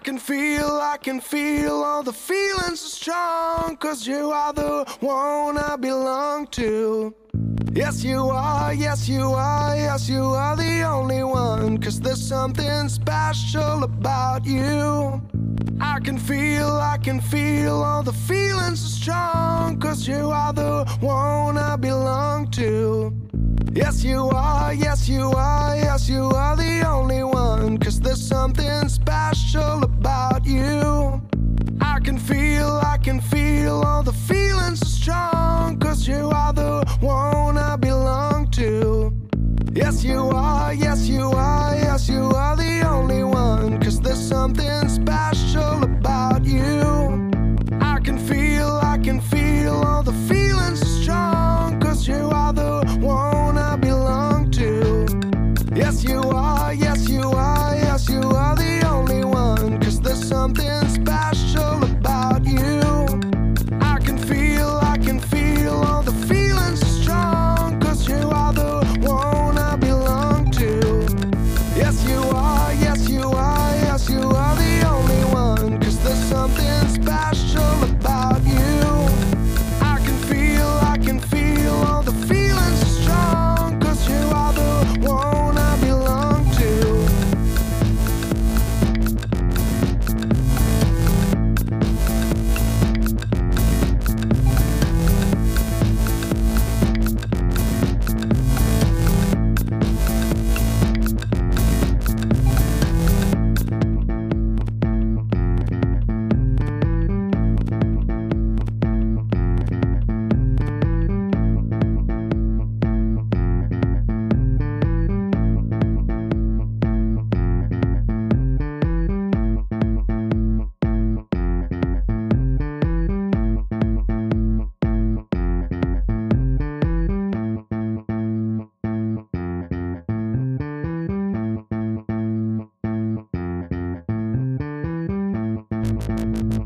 I can feel, I can feel all the feelings are strong. Cause you are the one I belong to. Yes, you are, yes, you are, yes, you are the only one. Cause there's something special about you. I can feel, I can feel all the feelings are strong. Cause you are the one I belong to. Yes, you are, yes, you are, yes, you are the only one. Cause there's something special about you. I can feel, I can feel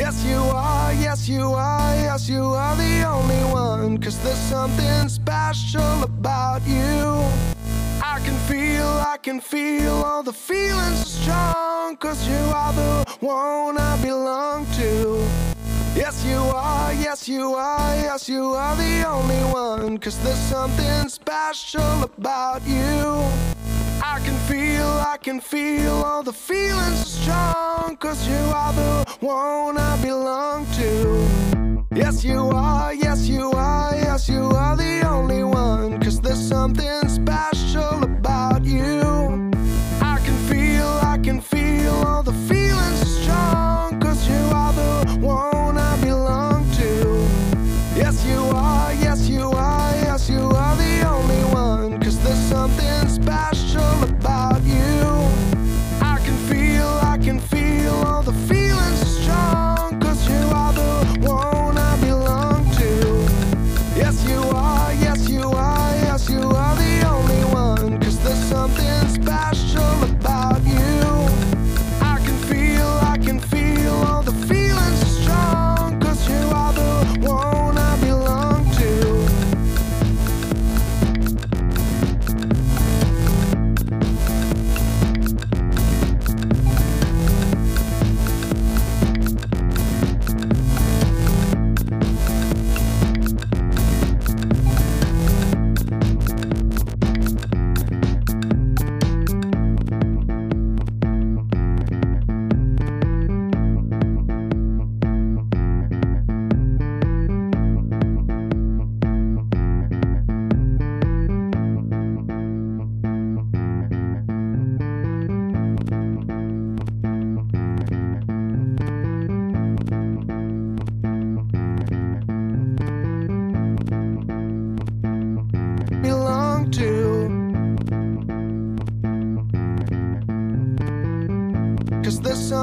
Yes, you are, yes, you are, yes, you are the only one. Cause there's something special about you. I can feel, I can feel all the feelings are strong. Cause you are the one I belong to. Yes, you are, yes, you are, yes, you are the only one. Cause there's something special about you. I can feel, can feel all the feelings strong. Cause you are the one I belong to. Yes, you are,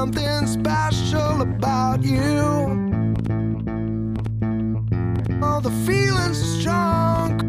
something special about you. All the feelings are strong.